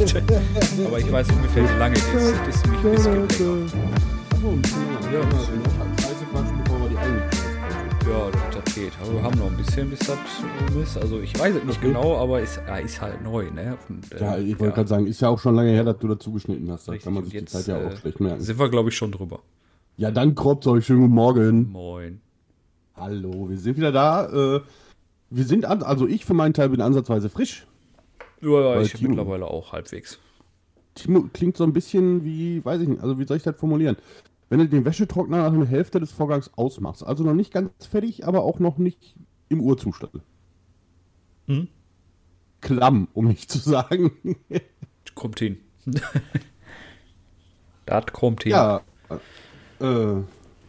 Aber ich weiß ungefähr, wie lange die ist. Das ist nämlich ein bisschen länger. Ja, ja. Die Ja, das geht. Aber wir haben noch ein bisschen, bis das ist. Also ich weiß es nicht Okay. genau, aber ist, ja, ist halt neu, ne? Und, äh, Ja, ich wollte gerade sagen, ist ja auch schon lange her, dass du dazu geschnitten hast. Da Richtig, kann man sich die jetzt, Zeit ja auch äh, schlecht merken. Sind wir, glaube ich, schon drüber. Ja, dann Kroppt euch schönen guten Morgen. Moin. Hallo, wir sind wieder da. Äh, wir sind, also ich für meinen Teil bin ansatzweise frisch. Ja, ja, ich Timo- mittlerweile auch halbwegs. Timo klingt so ein bisschen wie, weiß ich nicht, also wie soll ich das formulieren? Wenn du den Wäschetrockner nach einer Hälfte des Vorgangs ausmachst, also noch nicht ganz fertig, aber auch noch nicht im Urzustand. Hm? Klamm, um nicht zu sagen. Kommt hin. das kommt hin. ja, äh,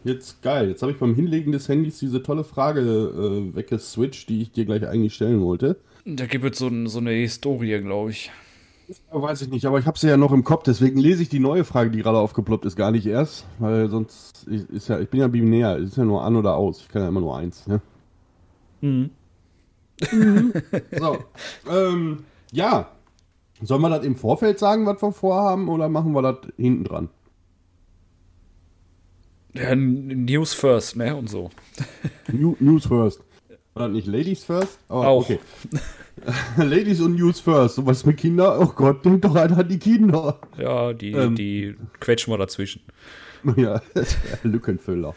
jetzt geil. Jetzt habe ich beim Hinlegen des Handys diese tolle Frage äh, weggeswitcht, die ich dir gleich eigentlich stellen wollte. Da gibt es so, so eine Historie, glaube ich. Ja, Weiß ich nicht, aber ich habe sie ja noch im Kopf, deswegen lese ich die neue Frage, die gerade aufgeploppt ist, gar nicht erst, weil sonst ist ist ja, ich bin ja binär, es ist ja nur an oder aus, ich kann ja immer nur eins. Ne? Mhm. So, ähm, ja, sollen wir das im Vorfeld sagen, was wir vorhaben, oder machen wir das hinten dran? Ja, News first, ne? Und so. New, News first. War nicht Ladies first? Aber Auch. okay. Ladies und News first. Und was mit Kindern? Oh Gott, denkt doch einer an die Kinder. Ja, die, Ähm. die quetschen wir dazwischen. Ja, Lückenfüller.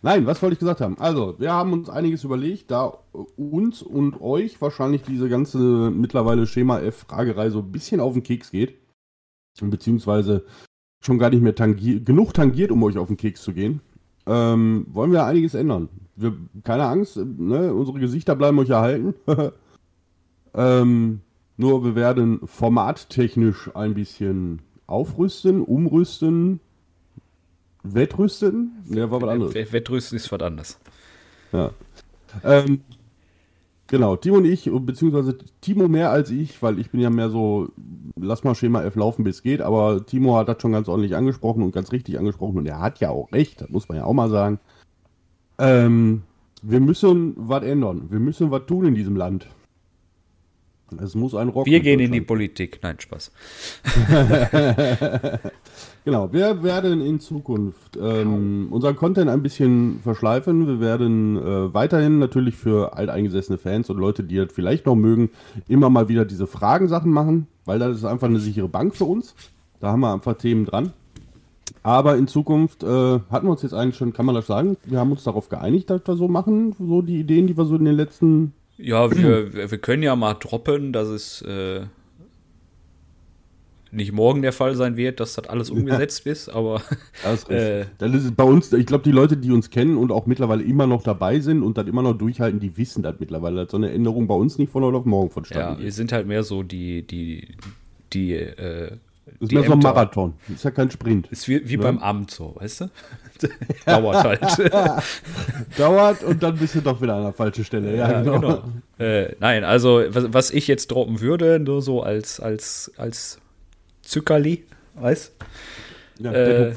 Nein, was wollte ich gesagt haben? Also, wir haben uns einiges überlegt, da uns und euch wahrscheinlich diese ganze mittlerweile Schema F-Fragerei so ein bisschen auf den Keks geht. Beziehungsweise schon gar nicht mehr tangier genug tangiert, um euch auf den Keks zu gehen. Ähm, wollen wir einiges ändern. Wir, keine Angst, ne? unsere Gesichter bleiben euch erhalten. ähm, nur wir werden formattechnisch ein bisschen aufrüsten, umrüsten, wettrüsten. Ne, war was anderes. Wettrüsten ist was anderes. Ja. Ähm, genau, Timo und ich, beziehungsweise Timo mehr als ich, weil ich bin ja mehr so, lass mal Schema F laufen, bis geht, aber Timo hat das schon ganz ordentlich angesprochen und ganz richtig angesprochen und er hat ja auch recht, das muss man ja auch mal sagen. Ähm, wir müssen was ändern, wir müssen was tun in diesem Land. Es muss ein Rock. Wir gehen in die. Politik. Nein, Spaß. Genau, wir werden in Zukunft ähm, unseren Content ein bisschen verschleifen. Wir werden äh, weiterhin natürlich für alteingesessene Fans und Leute, die das vielleicht noch mögen, immer mal wieder diese Fragensachen machen, weil das ist einfach eine sichere Bank für uns. Da haben wir einfach Themen dran. Aber in Zukunft äh, hatten wir uns jetzt eigentlich schon, kann man das sagen, wir haben uns darauf geeinigt, dass wir so machen, so die Ideen, die wir so in den letzten Ja, wir, wir können ja mal droppen, dass es äh, nicht morgen der Fall sein wird, dass das alles umgesetzt ist, aber Das ist Äh. Das ist bei uns, ich glaube, die Leute, die uns kennen und auch mittlerweile immer noch dabei sind und das immer noch durchhalten, die wissen das mittlerweile, dass so eine Änderung bei uns nicht von heute auf morgen ja, vonstatten wir geht. sind halt mehr so die, die, die, äh, Das ist mehr so ein. Marathon. Das ist ja kein Sprint. Ist wie, wie Ja. beim Amt so, weißt du? Dauert halt. Dauert und dann bist du doch wieder an der falschen Stelle. Ja, Ja, genau. genau. Äh, nein, also was, was ich jetzt droppen würde, nur so als, als, als Zuckerli, weißt Ja, Äh,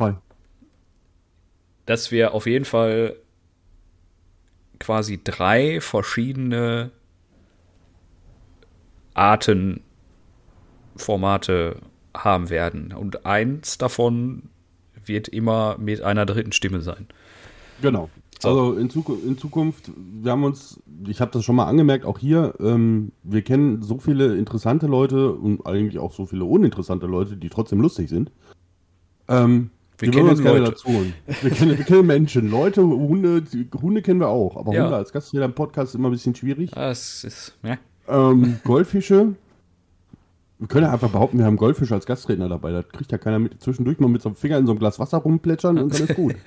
dass wir auf jeden Fall quasi drei verschiedene Arten Formate haben werden. Und eins davon wird immer mit einer dritten Stimme sein. Genau. So. Also in, Zuku in Zukunft, wir haben uns, ich habe das schon mal angemerkt, auch hier, ähm, wir kennen so viele interessante Leute und eigentlich auch so viele uninteressante Leute, die trotzdem lustig sind. Ähm, Wir kennen uns Leute. dazu. Wir kennen, wir kennen Menschen, Leute, Hunde, Hunde kennen wir auch, aber Ja. Hunde als Gastgeber im Podcast ist immer ein bisschen schwierig. Das ist, ja. Ähm, Goldfische. Wir können ja einfach behaupten, wir haben Goldfische als Gastredner dabei. Da kriegt ja keiner mit zwischendurch mal mit so einem Finger in so einem Glas Wasser rumplätschern und dann ist gut.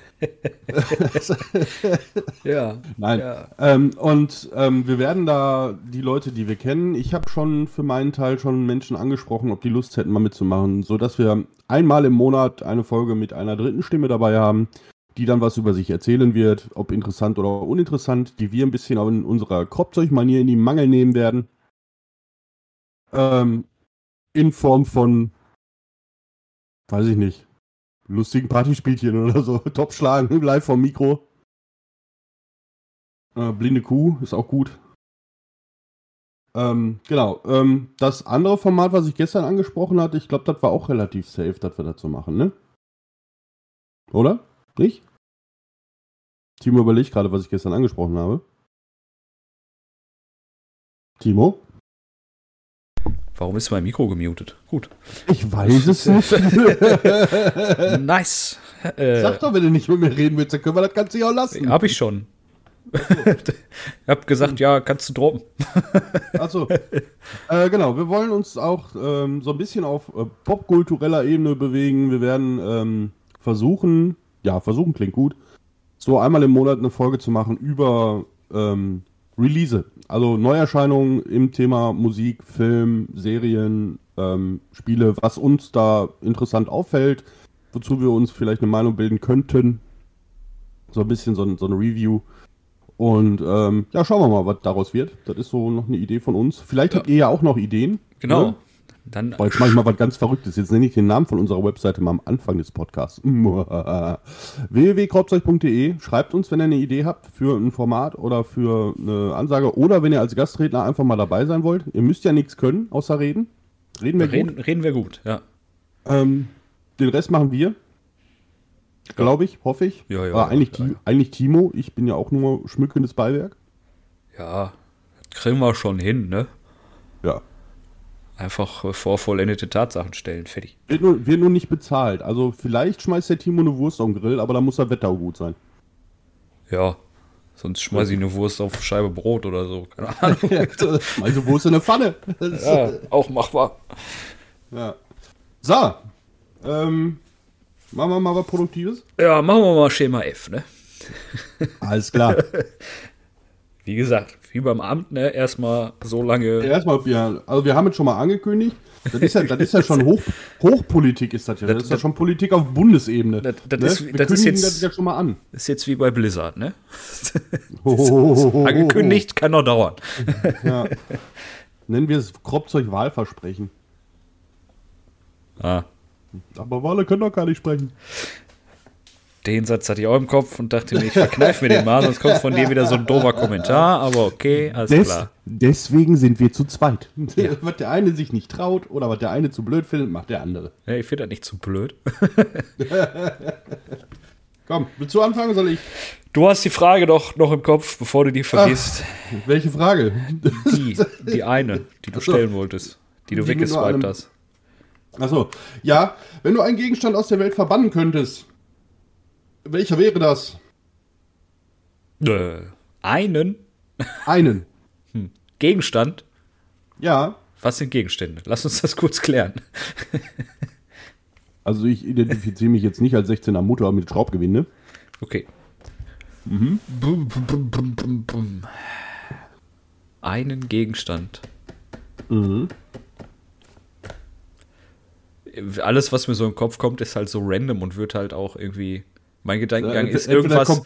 Ja. Nein. Ja. Ähm, und ähm, wir werden da die Leute, die wir kennen, ich habe schon für meinen Teil schon Menschen angesprochen, ob die Lust hätten, mal mitzumachen, sodass wir einmal im Monat eine Folge mit einer dritten Stimme dabei haben, die dann was über sich erzählen wird, ob interessant oder uninteressant, die wir ein bisschen auch in unserer Kropfzeugmanier in die Mangel nehmen werden. Ähm, in Form von, weiß ich nicht, lustigen Partyspielchen oder so, Topschlagen live vom Mikro. Äh, blinde Kuh ist auch gut. Ähm, genau. Ähm, das andere Format, was ich gestern angesprochen hatte, ich glaube, das war auch relativ safe, dass wir dazu machen, ne? Oder? Nicht? Timo überlegt gerade, was ich gestern angesprochen habe. Timo? Warum ist mein Mikro gemutet? Gut. Ich weiß es nicht. nice. Äh, Sag doch, wenn du nicht mit mir reden willst, dann können wir das Ganze ja auch lassen. Hab ich schon. ich hab gesagt, ja, kannst du droppen. Achso. Äh, genau, wir wollen uns auch ähm, so ein bisschen auf äh, popkultureller Ebene bewegen. Wir werden ähm, versuchen, ja, versuchen klingt gut, so einmal im Monat eine Folge zu machen über ähm, Release. Also Neuerscheinungen im Thema Musik, Film, Serien, ähm, Spiele, was uns da interessant auffällt wozu wir uns vielleicht eine Meinung bilden könnten. So ein bisschen so, so eine Review. Und ähm, ja, schauen wir mal, was daraus wird. Das ist so noch eine Idee von uns. Vielleicht ja. habt ihr ja auch noch Ideen. Genau. Ne? Dann Boah, jetzt mache ich mal was ganz Verrücktes. Jetzt nenne ich den Namen von unserer Webseite mal am Anfang des Podcasts. www.kropzeug.de. Schreibt uns, wenn ihr eine Idee habt für ein Format oder für eine Ansage oder wenn ihr als Gastredner einfach mal dabei sein wollt. Ihr müsst ja nichts können, außer reden. Reden wir reden, gut. Reden wir gut, ja. Ähm, den Rest machen wir. Glaube ich, hoffe ich. Ja, ja. Aber eigentlich, ja, ja. eigentlich Timo. Ich bin ja auch nur schmückendes Beiwerk. Ja, kriegen wir schon hin, ne? Ja. Einfach vor vollendete Tatsachen stellen, fertig. Wird nur, wird nur nicht bezahlt. Also vielleicht schmeißt der Timo eine Wurst auf den Grill, aber da muss das Wetter auch gut sein. Ja, sonst schmeiße ich eine Wurst auf Scheibe Brot oder so. Keine Ahnung. schmeiße Wurst in eine Pfanne. ja, auch machbar. Ja. So, ähm, machen wir mal was Produktives? Ja, machen wir mal Schema F, ne? Alles klar. Wie gesagt, wie beim Amt, ne? Erstmal so lange. Erstmal, ja, also wir haben es schon mal angekündigt. Das ist ja, das ist ja schon Hoch, Hochpolitik, ist das ja. Das, das ist ja schon Politik auf Bundesebene. Das, das ne? ist, wir das ist jetzt, das ja schon mal an. Ist jetzt wie bei Blizzard, ne? Oh, angekündigt, kann noch dauern. Ja. Nennen wir es Kropzeug-Wahlversprechen. Ah. Aber Wale können doch gar nicht sprechen. Den Satz hatte ich auch im Kopf und dachte mir, ich verkneif mir den mal, sonst kommt von dir wieder so ein doofer Kommentar, aber okay, alles Des, klar. Deswegen sind wir zu zweit. Ja. Was der eine sich nicht traut oder was der eine zu blöd findet, macht der andere. Ja, ich finde das nicht zu blöd. Komm, willst du anfangen, soll ich? Du hast die Frage doch noch im Kopf, bevor du die vergisst. Ach, welche Frage? Die, die eine, die du stellen wolltest, die du weggeswiped hast. Achso, ja, wenn du einen Gegenstand aus der Welt verbannen könntest, welcher wäre das? Äh, einen? Einen. Hm. Gegenstand? Ja. Was sind Gegenstände? Lass uns das kurz klären. also ich identifiziere mich jetzt nicht als 16er Mutter mit Schraubgewinde. Okay. Mhm. Bum, bum, bum, Einen Gegenstand. Mhm alles, was mir so im Kopf kommt, ist halt so random und wird halt auch irgendwie. Mein Gedankengang ist irgendwas,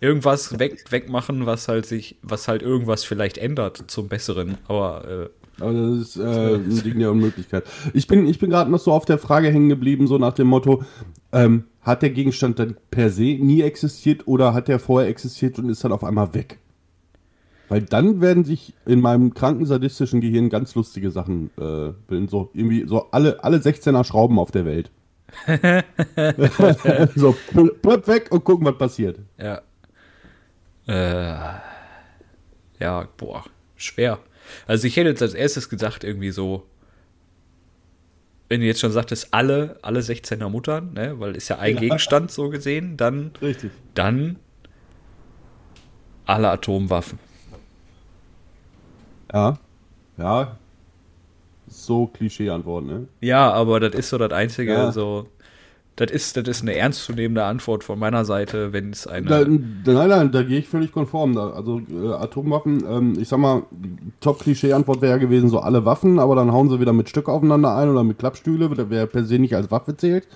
irgendwas weg, wegmachen, was halt sich, was halt irgendwas vielleicht ändert zum Besseren. Aber äh, aber das ist äh, ein Ding der Unmöglichkeit. Ich bin, ich bin gerade noch so auf der Frage hängen geblieben, so nach dem Motto, ähm, hat der Gegenstand dann per se nie existiert oder hat der vorher existiert und ist dann auf einmal weg? Weil dann werden sich in meinem kranken sadistischen Gehirn ganz lustige Sachen äh, bilden. So irgendwie so alle, alle 16er Schrauben auf der Welt. so, plöpp weg und gucken, was passiert. Ja. Äh, ja, boah, schwer. Also ich hätte jetzt als erstes gedacht, irgendwie so, wenn du jetzt schon sagtest, alle, alle 16er Muttern, ne, weil ist ja ein ja. Gegenstand so gesehen, dann, Richtig. dann alle Atomwaffen. Ja. Ja. So Klischee-Antwort, ne? Ja, aber das ist so das Einzige, ja. so. Das ist, das ist eine ernstzunehmende Antwort von meiner Seite, wenn es eine. Da, nein, nein, da gehe ich völlig konform. Also äh, Atomwaffen, ähm, ich sag mal, Top-Klischee-Antwort wäre ja gewesen, so alle Waffen, aber dann hauen sie wieder mit Stück aufeinander ein oder mit Klappstühle, wer per se nicht als Waffe zählt.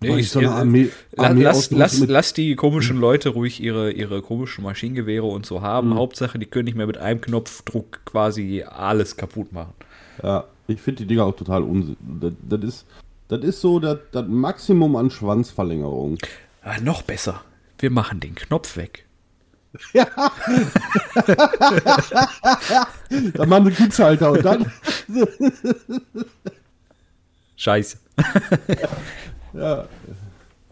Nee, ich, so eine Armee, Armee lass, lass, lass, die komischen Leute ruhig ihre, ihre komischen Maschinengewehre und so haben. Mhm. Hauptsache, die können nicht mehr mit einem Knopfdruck quasi alles kaputt machen. Ja, ich finde die Dinger auch total unsinn. Das, das, ist, das ist so das, das Maximum an Schwanzverlängerung. Ah, noch besser. Wir machen den Knopf weg. Ja. dann machen sie Kippschalter und dann. Scheiße. ja.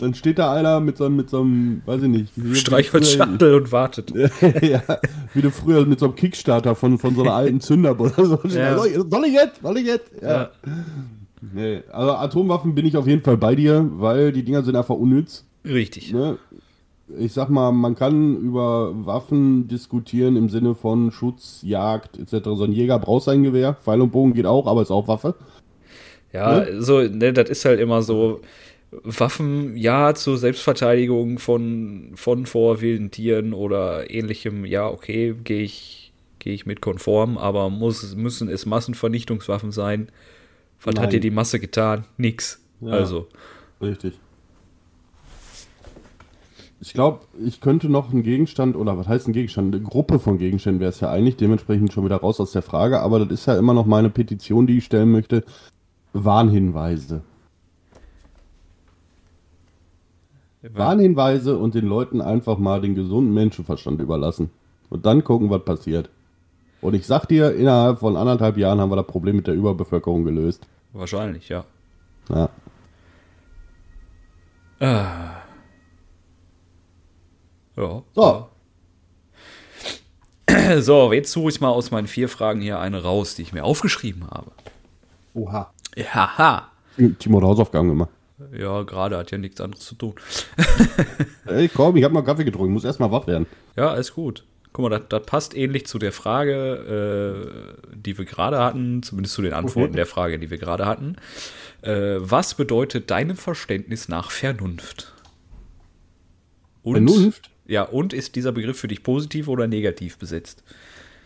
Dann steht da einer mit so, mit so einem, weiß ich nicht. Streichholzschachtel und wartet. ja, wie du früher mit so einem Kickstarter von, von so einer alten Zünder oder so. Ja. Soll, ich, soll ich jetzt? Soll ich jetzt? Ja. ja. Nee, also Atomwaffen bin ich auf jeden Fall bei dir, weil die Dinger sind einfach unnütz. Richtig. Ne? Ich sag mal, man kann über Waffen diskutieren im Sinne von Schutz, Jagd etc. So ein Jäger braucht sein Gewehr, Pfeil und Bogen geht auch, aber ist auch Waffe. Ja, ne? so, ne, das ist halt immer so. Waffen, ja, zur Selbstverteidigung von, von vor wilden Tieren oder ähnlichem, ja, okay, gehe ich, geh ich mit konform, aber muss, müssen es Massenvernichtungswaffen sein? Was Nein. hat dir die Masse getan? Nix. Ja, also. Richtig. Ich glaube, ich könnte noch einen Gegenstand, oder was heißt ein Gegenstand? Eine Gruppe von Gegenständen wäre es ja eigentlich, dementsprechend schon wieder raus aus der Frage, aber das ist ja immer noch meine Petition, die ich stellen möchte. Warnhinweise. Warnhinweise und den Leuten einfach mal den gesunden Menschenverstand überlassen. Und dann gucken, was passiert. Und ich sag dir, innerhalb von anderthalb Jahren haben wir das Problem mit der Überbevölkerung gelöst. Wahrscheinlich, ja. Ja. Ah. Ja. So. So, jetzt suche ich mal aus meinen vier Fragen hier eine raus, die ich mir aufgeschrieben habe. Oha. Ja. Timo hat Hausaufgaben gemacht. Ja, gerade hat ja nichts anderes zu tun. Ey, komm, ich habe mal Kaffee getrunken, muss erstmal wach werden. Ja, ist gut. Guck mal, das, das passt ähnlich zu der Frage, äh, die wir gerade hatten, zumindest zu den Antworten okay. der Frage, die wir gerade hatten. Äh, was bedeutet deinem Verständnis nach Vernunft? Und, Vernunft? Ja, und ist dieser Begriff für dich positiv oder negativ besetzt?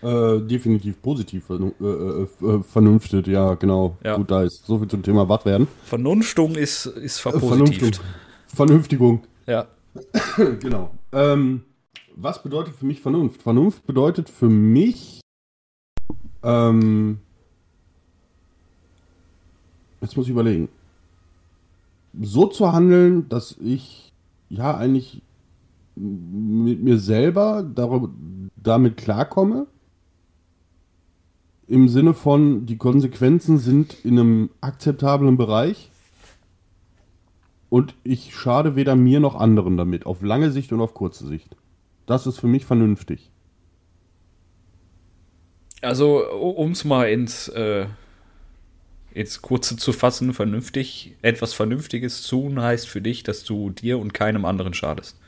Äh, definitiv positiv äh, äh, äh, vernünftet, ja, genau. Ja. Gut, da ist so viel zum Thema Watt werden. Vernunftung ist, ist verpositivt. Vernünftigung. Ja. genau. Ähm, was bedeutet für mich Vernunft? Vernunft bedeutet für mich, ähm, jetzt muss ich überlegen, so zu handeln, dass ich ja eigentlich mit mir selber darüber, damit klarkomme. Im Sinne von, die Konsequenzen sind in einem akzeptablen Bereich und ich schade weder mir noch anderen damit, auf lange Sicht und auf kurze Sicht. Das ist für mich vernünftig. Also, um es mal ins, äh, ins Kurze zu fassen, vernünftig, etwas Vernünftiges tun heißt für dich, dass du dir und keinem anderen schadest.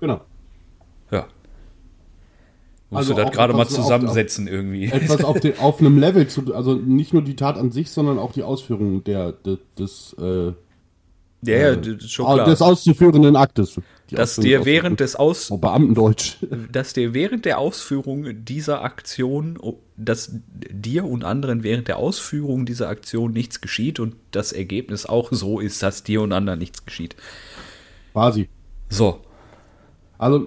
Genau. Musst also du das gerade mal zusammensetzen auf, irgendwie. Etwas auf, den, auf einem Level zu, also nicht nur die Tat an sich, sondern auch die Ausführung der, des, des äh, ja, ja, äh, schon klar. Des auszuführenden Aktes. Dass dir während des Aus oh, Beamtendeutsch. dass dir während der Ausführung dieser Aktion, dass dir und anderen während der Ausführung dieser Aktion nichts geschieht und das Ergebnis auch so ist, dass dir und anderen nichts geschieht. Quasi. So. Also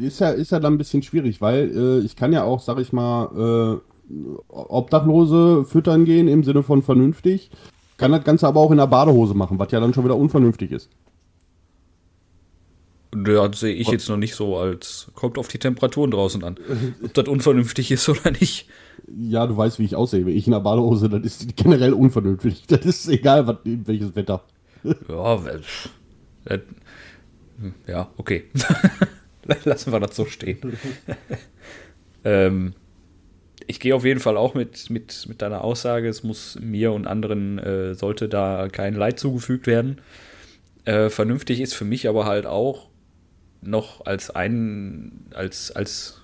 ist ja, ist ja dann ein bisschen schwierig, weil äh, ich kann ja auch, sag ich mal, äh, Obdachlose füttern gehen im Sinne von vernünftig. Kann das Ganze aber auch in der Badehose machen, was ja dann schon wieder unvernünftig ist. Ja, sehe ich jetzt noch nicht so als. Kommt auf die Temperaturen draußen an. Ob das unvernünftig ist oder nicht. Ja, du weißt, wie ich aussehe. Ich in der Badehose, das ist generell unvernünftig. Das ist egal, was, welches Wetter. Ja, äh, ja, okay. Lassen wir das so stehen. ähm, ich gehe auf jeden Fall auch mit, mit, mit deiner Aussage, es muss mir und anderen, äh, sollte da kein Leid zugefügt werden. Äh, vernünftig ist für mich aber halt auch noch als ein, als, als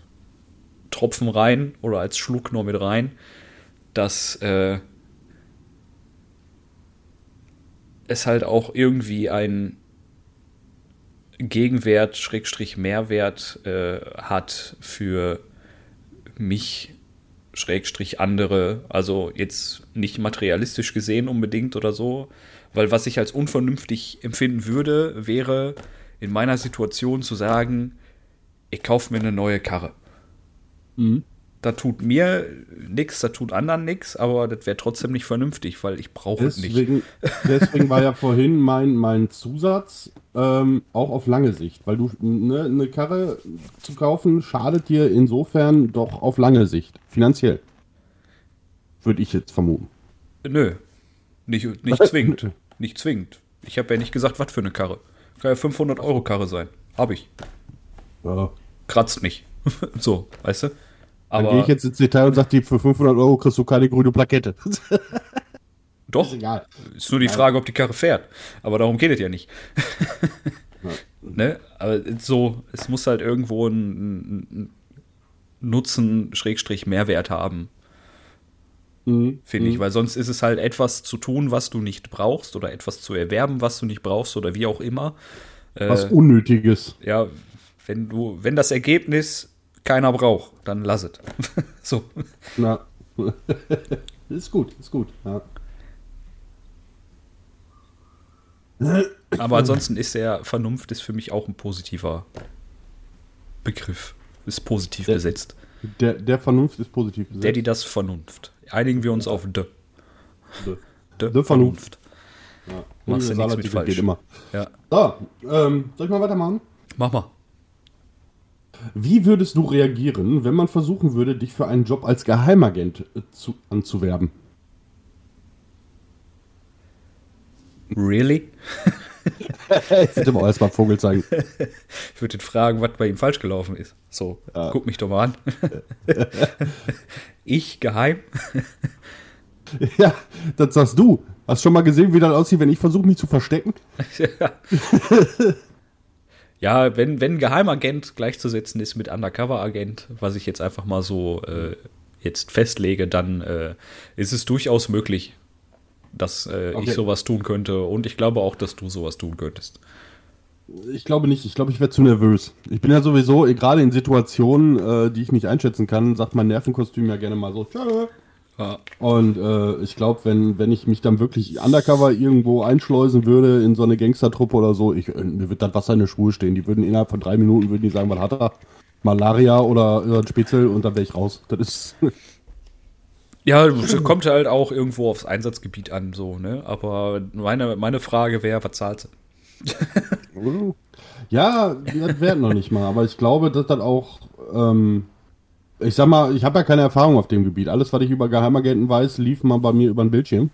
Tropfen rein oder als Schluck noch mit rein, dass äh, es halt auch irgendwie ein Gegenwert, Schrägstrich Mehrwert äh, hat für mich Schrägstrich andere, also jetzt nicht materialistisch gesehen unbedingt oder so, weil was ich als unvernünftig empfinden würde, wäre in meiner Situation zu sagen, ich kaufe mir eine neue Karre. Mhm. Da tut mir nichts, da tut anderen nichts, aber das wäre trotzdem nicht vernünftig, weil ich brauche es nicht. Deswegen, war ja vorhin mein, mein Zusatz ähm, auch auf lange Sicht, weil du ne, eine Karre zu kaufen schadet dir insofern doch auf lange Sicht, finanziell. Würde ich jetzt vermuten. Nö, nicht, nicht zwingend. Nicht zwingend. Ich habe ja nicht gesagt, was für eine Karre. Kann ja 500 Euro Karre sein. Habe ich. Ja. Kratzt nicht. so, weißt du? Dann Aber gehe ich jetzt ins Detail und sage dir, für 500 Euro kriegst du keine grüne Plakette. doch, Ist egal. ist nur die Frage, ob die Karre fährt. Aber darum geht es ja nicht. Ja. ne? Aber so, es muss halt irgendwo einen Nutzen, Schrägstrich, Mehrwert haben, Mhm. finde ich. Weil sonst ist es halt etwas zu tun, was du nicht brauchst oder etwas zu erwerben, was du nicht brauchst oder wie auch immer. Was Äh, Unnötiges. ja, wenn du, wenn das Ergebnis keiner braucht, dann lass es. so. Na. ist gut, ist gut. Ja. Aber ansonsten ist der Vernunft ist für mich auch ein positiver Begriff. Ist positiv Der- besetzt. Der, der Vernunft ist positiv. Der, die das Vernunft. Einigen wir uns auf de. Der, De, De Vernunft. ja. Machst du nichts mit falsch. geht immer. Ja. So, ähm, soll ich mal weitermachen? Mach mal. Wie würdest du reagieren, wenn man versuchen würde, dich für einen Job als Geheimagent äh, zu, anzuwerben? Really? Ich würde aber erstmal Vogel zeigen. Ich würde ihn fragen, was bei ihm falsch gelaufen ist. So, Ja. guck mich doch mal an. ich geheim? Ja, das sagst du. Hast schon mal gesehen, wie das aussieht, wenn ich versuche, mich zu verstecken? ja, wenn, wenn Geheimagent gleichzusetzen ist mit Undercover-Agent, was ich jetzt einfach mal so äh, jetzt festlege, dann äh, ist es durchaus möglich, dass äh, Okay. ich sowas tun könnte. Und ich glaube auch, dass du sowas tun könntest. Ich glaube nicht. Ich glaube, ich wäre zu nervös. Ich bin ja sowieso, gerade in Situationen, äh, die ich nicht einschätzen kann, sagt mein Nervenkostüm ja gerne mal so, tschö. Ja. Und äh, ich glaube, wenn, wenn ich mich dann wirklich undercover irgendwo einschleusen würde in so eine Gangstertruppe oder so, ich, äh, mir wird das Wasser in der Schuhe stehen. Die würden innerhalb von drei Minuten würden die sagen, was hat er? Malaria oder äh, ein Spitzel und dann wäre ich raus. Das ist. Ja, es kommt halt auch irgendwo aufs Einsatzgebiet an, so, ne? Aber meine, meine Frage wäre, was zahlst du? ja, das wäre noch nicht mal. Aber ich glaube, dass das auch. Ähm, ich sag mal, ich habe ja keine Erfahrung auf dem Gebiet. Alles, was ich über Geheimagenten weiß, lief mal bei mir über den Bildschirm.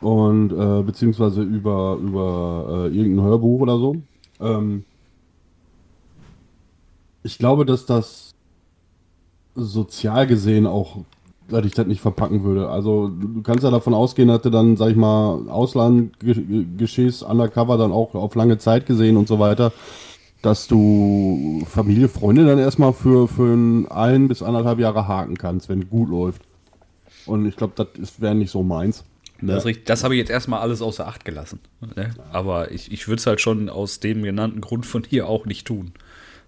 Und, äh, beziehungsweise über, über äh, irgendein Hörbuch oder so. Ähm, ich glaube, dass das sozial gesehen auch, dass ich das nicht verpacken würde. Also, du kannst ja davon ausgehen, dass du dann, sag ich mal, Auslandgeschehs undercover dann auch auf lange Zeit gesehen und so weiter, dass du Familie, Freunde dann erstmal für, für ein, bis anderthalb Jahre haken kannst, wenn es gut läuft. Und ich glaube, das wäre nicht so meins. Das, ist richtig- das habe ich jetzt erstmal alles außer Acht gelassen. Ne? Aber ich, ich würde es halt schon aus dem genannten Grund von hier auch nicht tun.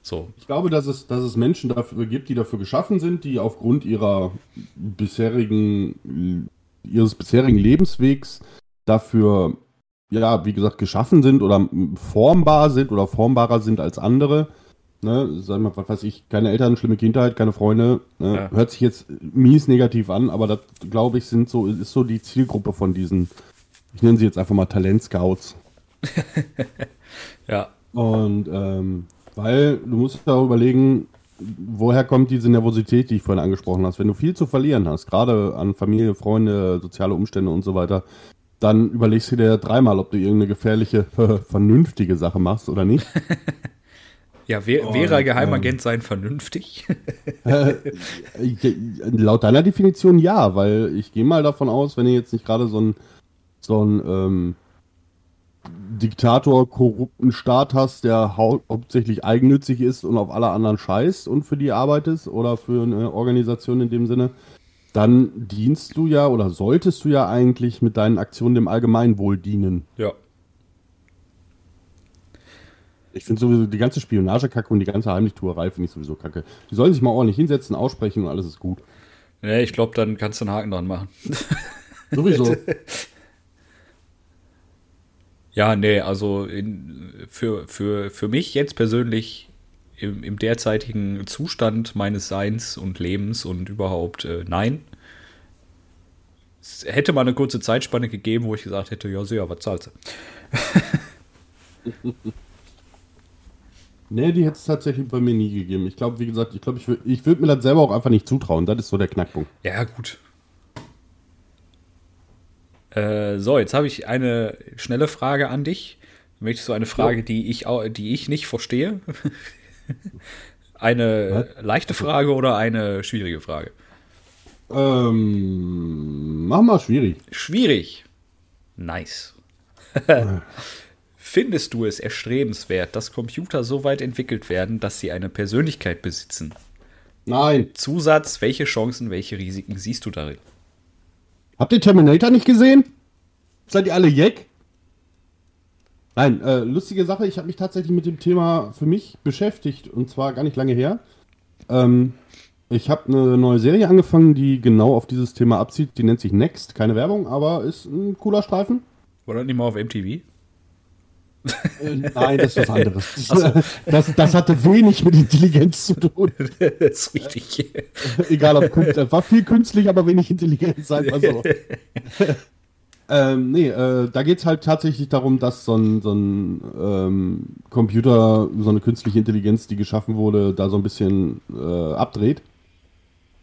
So. Ich glaube, dass es, dass es Menschen dafür gibt, die dafür geschaffen sind, die aufgrund ihrer bisherigen, ihres bisherigen Lebenswegs dafür, ja, wie gesagt, geschaffen sind oder formbar sind oder formbarer sind als andere. Ne, sag mal, was weiß ich, keine Eltern, schlimme Kindheit, keine Freunde. Ne, Ja. Hört sich jetzt mies negativ an, aber das, glaube ich, sind so, ist so die Zielgruppe von diesen, ich nenne sie jetzt einfach mal Talentscouts. Ja. Und ähm, weil du musst ja auch überlegen, woher kommt diese Nervosität, die ich vorhin angesprochen hast. Wenn du viel zu verlieren hast, gerade an Familie, Freunde, soziale Umstände und so weiter, dann überlegst du dir dreimal, ob du irgendeine gefährliche, vernünftige Sache machst oder nicht. Ja, wär, wäre Geheimagent sein vernünftig? Äh, Laut deiner Definition ja, weil ich gehe mal davon aus, wenn ihr jetzt nicht gerade so ein, so ein ähm, Diktator, korrupten Staat hast, der hau hauptsächlich eigennützig ist und auf alle anderen scheißt und für die arbeitest oder für eine Organisation in dem Sinne, dann dienst du ja oder solltest du ja eigentlich mit deinen Aktionen dem Allgemeinwohl dienen. ja. Ich finde sowieso die ganze Spionagekacke und die ganze Heimlichtuerei finde ich sowieso kacke. Die sollen sich mal ordentlich hinsetzen, aussprechen und alles ist gut. Ne, ich glaube, dann kannst du einen Haken dran machen. Sowieso. Ja, nee, also in, für, für, für mich jetzt persönlich im, im derzeitigen Zustand meines Seins und Lebens und überhaupt äh, nein. Es hätte mal eine kurze Zeitspanne gegeben, wo ich gesagt hätte, ja, sehr, was zahlst du? nee, die hätte es tatsächlich bei mir nie gegeben. Ich glaube, wie gesagt, ich glaube, ich, würd, ich würde mir das selber auch einfach nicht zutrauen. Das ist so der Knackpunkt. Ja, gut. Äh, so, jetzt habe ich eine schnelle Frage an dich. Möchtest du eine Frage, die, ich, die ich nicht verstehe? eine Was? leichte Frage oder eine schwierige Frage? Ähm, mach mal schwierig. Schwierig. Nice. Findest du es erstrebenswert, dass Computer so weit entwickelt werden, dass sie eine Persönlichkeit besitzen? Nein. Zusatz, welche Chancen, welche Risiken siehst du darin? Habt ihr Terminator nicht gesehen? Seid ihr alle Jack? Nein, äh, lustige Sache, ich habe mich tatsächlich mit dem Thema für mich beschäftigt und zwar gar nicht lange her. Ähm, ich habe eine neue Serie angefangen, die genau auf dieses Thema abzieht. Die nennt sich Next, keine Werbung, aber ist ein cooler Streifen. War das nicht mal auf MTV? Äh, nein, das ist was anderes. So. Das, das, hatte wenig mit Intelligenz zu tun. das ist richtig. Egal ob war viel künstlich, aber wenig Intelligenz, sag mal so. Ähm, nee, äh, da geht es halt tatsächlich darum, dass so ein, so ein ähm, Computer, so eine künstliche Intelligenz, die geschaffen wurde, da so ein bisschen äh, abdreht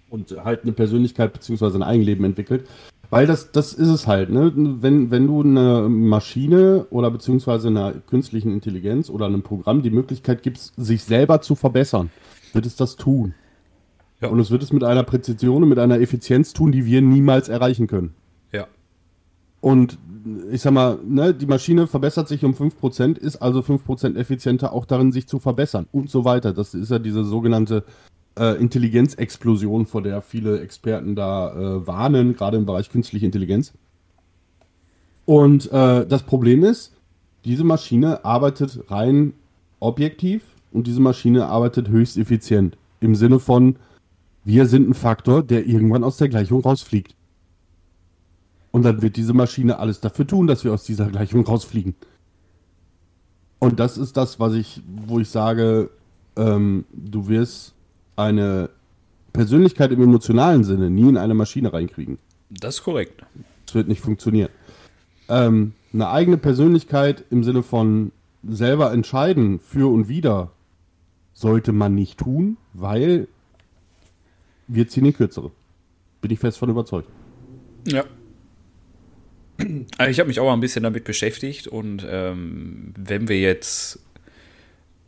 und halt eine Persönlichkeit bzw. ein Eigenleben entwickelt. Weil das, das ist es halt, ne? Wenn, wenn du eine Maschine oder beziehungsweise einer künstlichen Intelligenz oder einem Programm die Möglichkeit gibst, sich selber zu verbessern, wird es das tun. Ja. Und es wird es mit einer Präzision und mit einer Effizienz tun, die wir niemals erreichen können. Und ich sag mal, ne, die Maschine verbessert sich um 5%, ist also 5% effizienter auch darin, sich zu verbessern und so weiter. Das ist ja diese sogenannte äh, Intelligenzexplosion, vor der viele Experten da äh, warnen, gerade im Bereich künstliche Intelligenz. Und äh, das Problem ist, diese Maschine arbeitet rein objektiv und diese Maschine arbeitet höchst effizient. Im Sinne von, wir sind ein Faktor, der irgendwann aus der Gleichung rausfliegt. Und dann wird diese Maschine alles dafür tun, dass wir aus dieser Gleichung rausfliegen. Und das ist das, was ich, wo ich sage, ähm, du wirst eine Persönlichkeit im emotionalen Sinne nie in eine Maschine reinkriegen. Das ist korrekt. Das wird nicht funktionieren. Ähm, eine eigene Persönlichkeit im Sinne von selber entscheiden für und wieder sollte man nicht tun, weil wir ziehen den Kürzere. Bin ich fest von überzeugt. Ja, also ich habe mich auch mal ein bisschen damit beschäftigt und ähm, wenn wir jetzt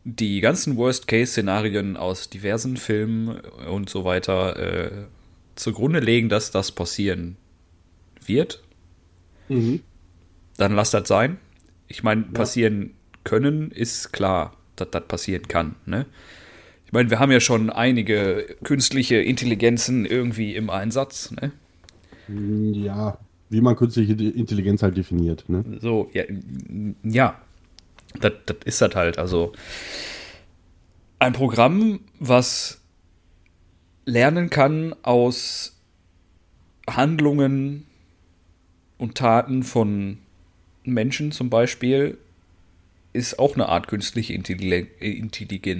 die ganzen Worst-Case-Szenarien aus diversen Filmen und so weiter äh, zugrunde legen, dass das passieren wird, mhm. dann lass das sein. Ich meine, passieren ja. können ist klar, dass das passieren kann. Ne? Ich meine, wir haben ja schon einige künstliche Intelligenzen irgendwie im Einsatz. Ne? Ja, wie man künstliche Intelligenz halt definiert. Ne? So, ja, ja. Das, das ist das halt. Also ein Programm, was lernen kann aus Handlungen und Taten von Menschen zum Beispiel, ist auch eine Art künstliche Intelligenz.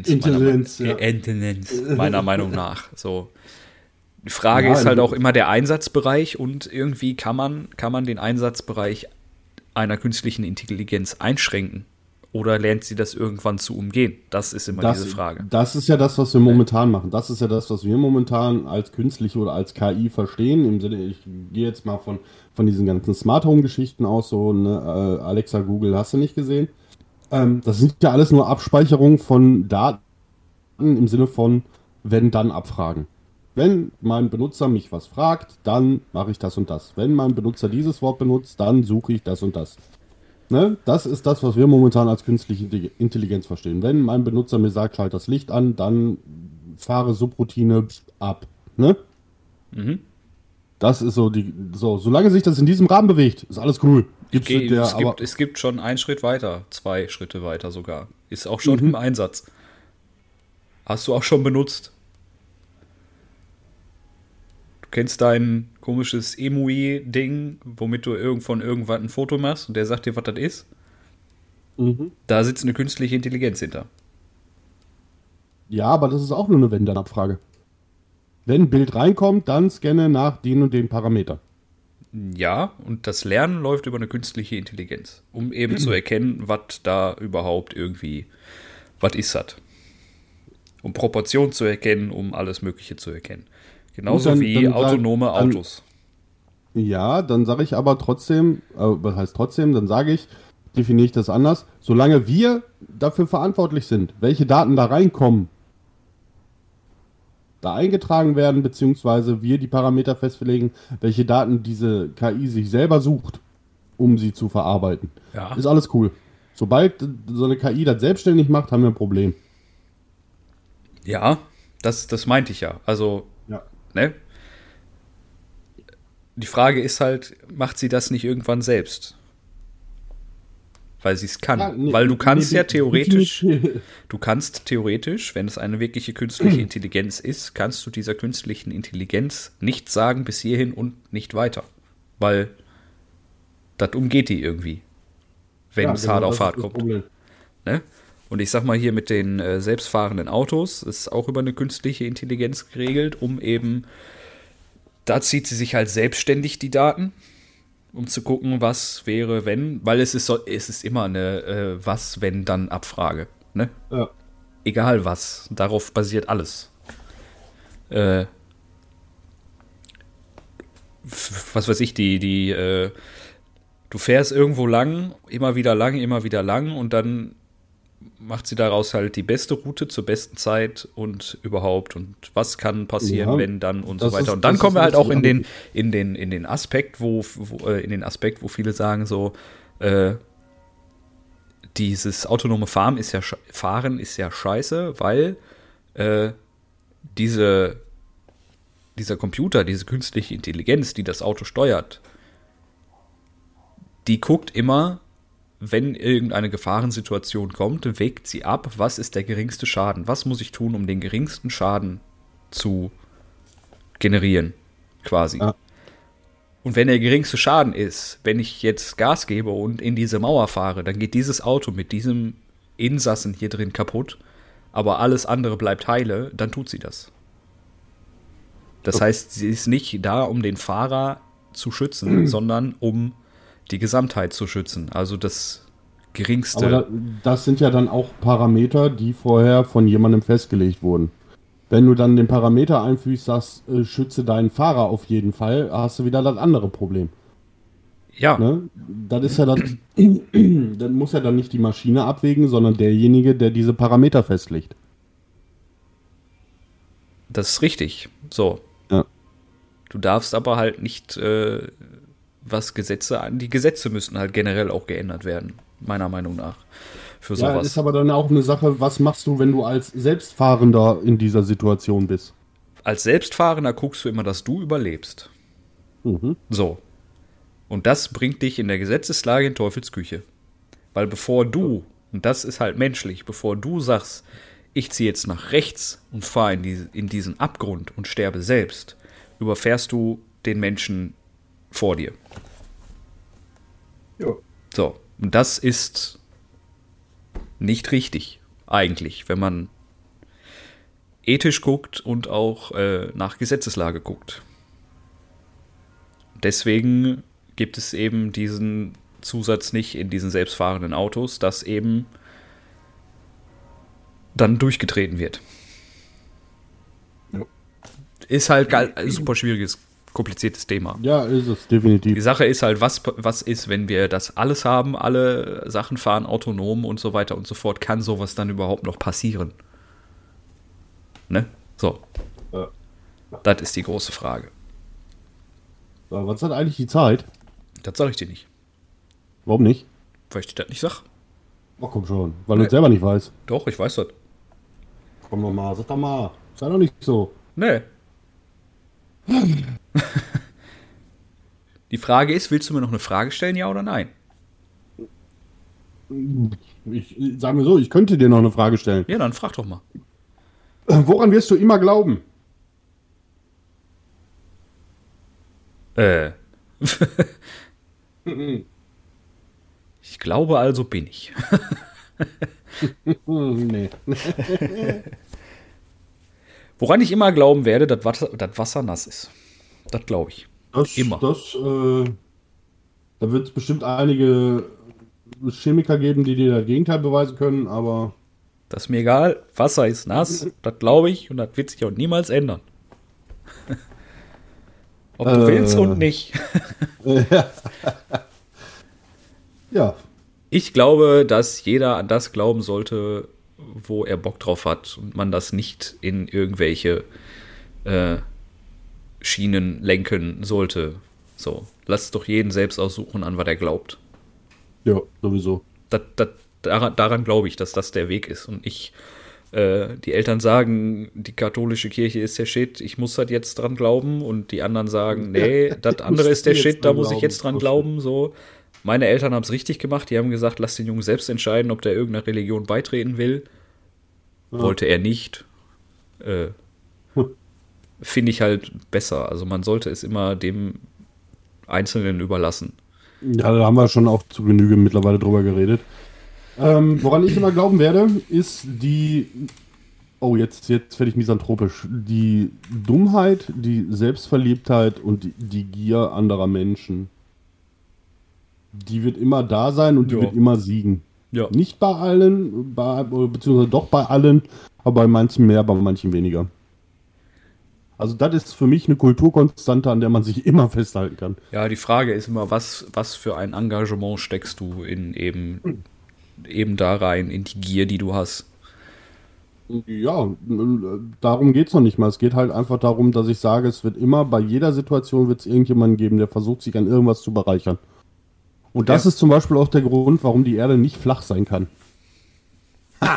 Intelligenz, meiner, ja. Intelligenz, meiner Meinung nach. So. Die Frage ja, ist halt auch immer der Einsatzbereich und irgendwie kann man, kann man den Einsatzbereich einer künstlichen Intelligenz einschränken. Oder lernt sie das irgendwann zu umgehen? Das ist immer das, diese Frage. Das ist ja das, was wir momentan machen. Das ist ja das, was wir momentan als künstliche oder als KI verstehen. Im Sinne, ich gehe jetzt mal von, von diesen ganzen Smart Home-Geschichten aus, so ne, äh, Alexa, Google, hast du nicht gesehen. Ähm, das sind ja alles nur Abspeicherungen von Daten im Sinne von wenn dann Abfragen. Wenn mein Benutzer mich was fragt, dann mache ich das und das. Wenn mein Benutzer dieses Wort benutzt, dann suche ich das und das. Ne? Das ist das, was wir momentan als künstliche Intelligenz verstehen. Wenn mein Benutzer mir sagt, schalte das Licht an, dann fahre Subroutine ab. Ne? Mhm. Das ist so die. So, solange sich das in diesem Rahmen bewegt, ist alles cool. Gibt's okay, der, es, gibt, es gibt schon einen Schritt weiter, zwei Schritte weiter sogar. Ist auch schon mhm. im Einsatz. Hast du auch schon benutzt? Kennst dein komisches Emui-Ding, womit du irgend von irgendwann ein Foto machst und der sagt dir, was das ist? Mhm. Da sitzt eine künstliche Intelligenz hinter. Ja, aber das ist auch nur eine Wenn-Dann-Abfrage. Wenn ein Bild reinkommt, dann scanne nach den und den Parametern. Ja, und das Lernen läuft über eine künstliche Intelligenz, um eben zu erkennen, was da überhaupt irgendwie, was ist das? Um Proportion zu erkennen, um alles Mögliche zu erkennen. Genauso dann- wie dann sag- autonome dann- Autos. Ja, dann sage ich aber trotzdem, äh, was heißt trotzdem, dann sage ich, definiere ich das anders, solange wir dafür verantwortlich sind, welche Daten da reinkommen, da eingetragen werden, beziehungsweise wir die Parameter festlegen, welche Daten diese KI sich selber sucht, um sie zu verarbeiten. Ja. Ist alles cool. Sobald so eine KI das selbstständig macht, haben wir ein Problem. Ja, das, das meinte ich ja. Also. Ne? Die Frage ist halt, macht sie das nicht irgendwann selbst? Weil sie es kann. Ja, nee, Weil du kannst nee, ja nee, theoretisch, definitiv. du kannst theoretisch, wenn es eine wirkliche künstliche Intelligenz ist, kannst du dieser künstlichen Intelligenz nicht sagen bis hierhin und nicht weiter. Weil das umgeht die irgendwie. Wenn Ja, es genau, hart auf hart kommt. Ne? Und ich sag mal hier mit den äh, selbstfahrenden Autos, ist auch über eine künstliche Intelligenz geregelt, um eben, da zieht sie sich halt selbstständig die Daten, um zu gucken, was wäre, wenn, weil es ist, so, es ist immer eine äh, was, wenn, dann Abfrage. Ne? Ja. Egal was, darauf basiert alles. Äh, was weiß ich, die, die, äh, du fährst irgendwo lang, immer wieder lang, immer wieder lang und dann macht sie daraus halt die beste Route zur besten Zeit und überhaupt und was kann passieren, Ja, wenn dann und so weiter. ist- und dann kommen wir halt auch in den, in den, in den Aspekt, wo, wo äh, in den Aspekt, wo viele sagen so, äh, dieses autonome Fahren ist ja, Fahren ist ja scheiße, weil äh, diese, dieser Computer, diese künstliche Intelligenz, die das Auto steuert, die guckt immer, wenn irgendeine Gefahrensituation kommt, wägt sie ab, was ist der geringste Schaden, was muss ich tun, um den geringsten Schaden zu generieren, quasi. Ja. Und wenn der geringste Schaden ist, wenn ich jetzt Gas gebe und in diese Mauer fahre, dann geht dieses Auto mit diesem Insassen hier drin kaputt, aber alles andere bleibt heile, dann tut sie das. Das Okay. heißt, sie ist nicht da, um den Fahrer zu schützen, sondern um die Gesamtheit zu schützen. Also das geringste. Aber da, das sind ja dann auch Parameter, die vorher von jemandem festgelegt wurden. Wenn du dann den Parameter einfügst, sagst, äh, schütze deinen Fahrer auf jeden Fall, hast du wieder das andere Problem. ja, Ne? Das ist ja das, dann muss ja dann nicht die Maschine abwägen, sondern derjenige, der diese Parameter festlegt. das ist richtig. So. Ja. Du darfst aber halt nicht, äh, was Gesetze an. Die Gesetze müssen halt generell auch geändert werden, meiner Meinung nach. Für Ja, sowas. ist aber dann auch eine Sache, was machst du, wenn du als Selbstfahrender in dieser Situation bist? Als Selbstfahrender guckst du immer, dass du überlebst. Mhm. So. Und das bringt dich in der Gesetzeslage in Teufelsküche. Weil bevor du, und das ist halt menschlich, bevor du sagst, ich ziehe jetzt nach rechts und fahre in, diese, in diesen Abgrund und sterbe selbst, überfährst du den Menschen vor dir. Ja. So. Und das ist nicht richtig, eigentlich, wenn man ethisch guckt und auch äh, nach Gesetzeslage guckt. Deswegen gibt es eben diesen Zusatz nicht in diesen selbstfahrenden Autos, dass eben dann durchgetreten wird. Ja. Ist halt ein super schwieriges, kompliziertes Thema. Ja, ist es, Die definitiv. Sache ist halt, was, was ist, wenn wir das alles haben, alle Sachen fahren autonom und so weiter und so fort, kann sowas dann überhaupt noch passieren? Ne? So, Ja. das ist die große Frage. So, was hat eigentlich die Zeit? Das sage ich dir nicht, Warum nicht? weil ich dir das nicht sag. Oh, komm schon, weil du Nee. es selber nicht weißt. Doch, ich weiß das. Komm doch mal, sag doch mal. Sei doch nicht so. Nee. Die Frage ist, willst du mir noch eine Frage stellen, ja oder nein? Ich sag mir so, ich könnte dir noch eine Frage stellen. Ja, dann frag doch mal. Äh, Woran wirst du immer glauben? Äh. ich glaube also bin ich. Nee. Woran ich immer glauben werde, dass Wasser, dass Wasser nass ist. Das glaube ich. Das, Immer. Das, äh, da wird es bestimmt einige Chemiker geben, die dir das Gegenteil beweisen können, aber Das ist mir egal. Wasser ist nass. Das glaube ich. Und das wird sich auch niemals ändern. Ob du Äh. willst und nicht. ja, Ich glaube, dass jeder an das glauben sollte, wo er Bock drauf hat und man das nicht in irgendwelche äh, Schienen lenken sollte. So, lass doch jeden selbst aussuchen, an was er glaubt. ja, sowieso. Das, das, daran daran glaube ich, dass das der Weg ist. Und ich, äh, die Eltern sagen, die katholische Kirche ist der Shit, ich muss halt jetzt dran glauben. Und die anderen sagen, nee, das andere ist der Shit, da muss ich jetzt dran glauben. So. Meine Eltern haben es richtig gemacht. Die haben gesagt, lass den Jungen selbst entscheiden, ob der irgendeiner Religion beitreten will. Wollte er nicht. Äh, Hm. Finde ich halt besser. Also man sollte es immer dem Einzelnen überlassen. Ja, da haben wir schon auch zu Genüge mittlerweile drüber geredet. Ähm, woran ich immer glauben werde, ist die. Oh, jetzt, jetzt werde ich misanthropisch. Die Dummheit, die Selbstverliebtheit und die, die Gier anderer Menschen. Die wird immer da sein und die Ja. wird immer siegen. Ja. Nicht bei allen, bei, beziehungsweise doch bei allen, aber bei manchen mehr, bei manchen weniger. Also das ist für mich eine Kulturkonstante, an der man sich immer festhalten kann. Ja, die Frage ist immer, was, was für ein Engagement steckst du in eben, eben da rein, in die Gier, die du hast. Ja, darum geht es noch nicht mal. Es geht halt einfach darum, dass ich sage, es wird immer, bei jeder Situation wird es irgendjemanden geben, der versucht, sich an irgendwas zu bereichern. Und das Ja. ist zum Beispiel auch der Grund, warum die Erde nicht flach sein kann.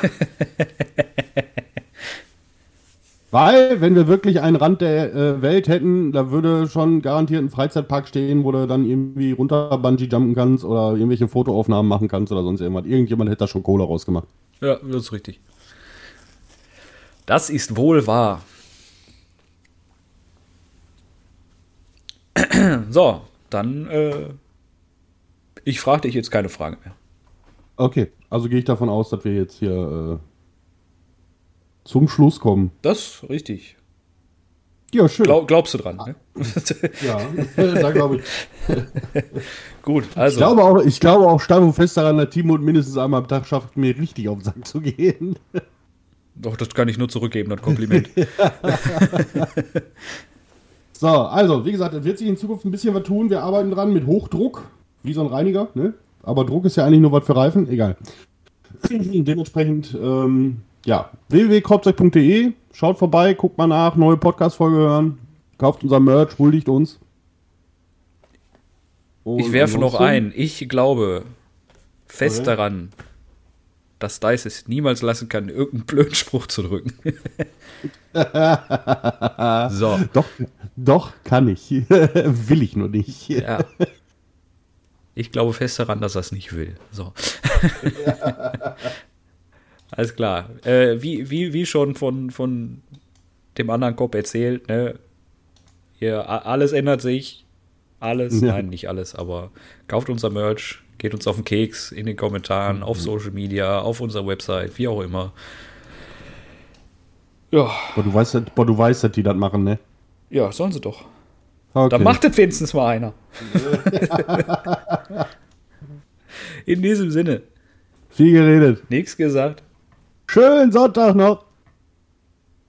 Weil, wenn wir wirklich einen Rand der äh, Welt hätten, da würde schon garantiert ein Freizeitpark stehen, wo du dann irgendwie runter Bungee jumpen kannst oder irgendwelche Fotoaufnahmen machen kannst oder sonst irgendwas. Irgendjemand hätte da schon Kohle rausgemacht. Ja, das ist richtig. Das ist wohl wahr. So, dann, äh, ich frage dich jetzt keine Frage mehr. Okay, also gehe ich davon aus, dass wir jetzt hier äh, zum Schluss kommen. Das richtig. Ja, schön. Glaub, glaubst du dran, ne? ja, da glaube ich. Gut, Ich also. glaube auch, ich glaube auch steif und fest daran, dass Timo mindestens einmal am Tag schafft, mir richtig auf den Sack zu gehen. Doch, das kann ich nur zurückgeben, das Kompliment. So, also, wie gesagt, es wird sich in Zukunft ein bisschen was tun. Wir arbeiten dran mit Hochdruck, wie so ein Reiniger, ne? Aber Druck ist ja eigentlich nur was für Reifen, egal. Dementsprechend, ähm, ja, www.kropzeug.de, schaut vorbei, guckt mal nach, neue Podcast-Folge hören, kauft unser Merch, huldigt uns. Und Ich werfe noch ein. Ich glaube fest Okay. daran, dass Dice es niemals lassen kann, irgendeinen blöden Spruch zu drücken. so, Doch, doch, kann ich. Will ich nur nicht. ja. Ich glaube fest daran, dass er es nicht will. So. Alles klar. Äh, wie, wie, wie schon von, von dem anderen Kopf erzählt, ne? Hier, alles ändert sich. Alles, Ja. nein, nicht alles, aber kauft unser Merch, geht uns auf den Keks in den Kommentaren, auf Social Media, auf unserer Website, wie auch immer. Ja, Aber du weißt, aber du weißt, dass die das machen, ne? ja, sollen sie doch. Okay. Da macht es wenigstens mal einer. In diesem Sinne, Viel geredet. nichts gesagt. Schönen Sonntag noch.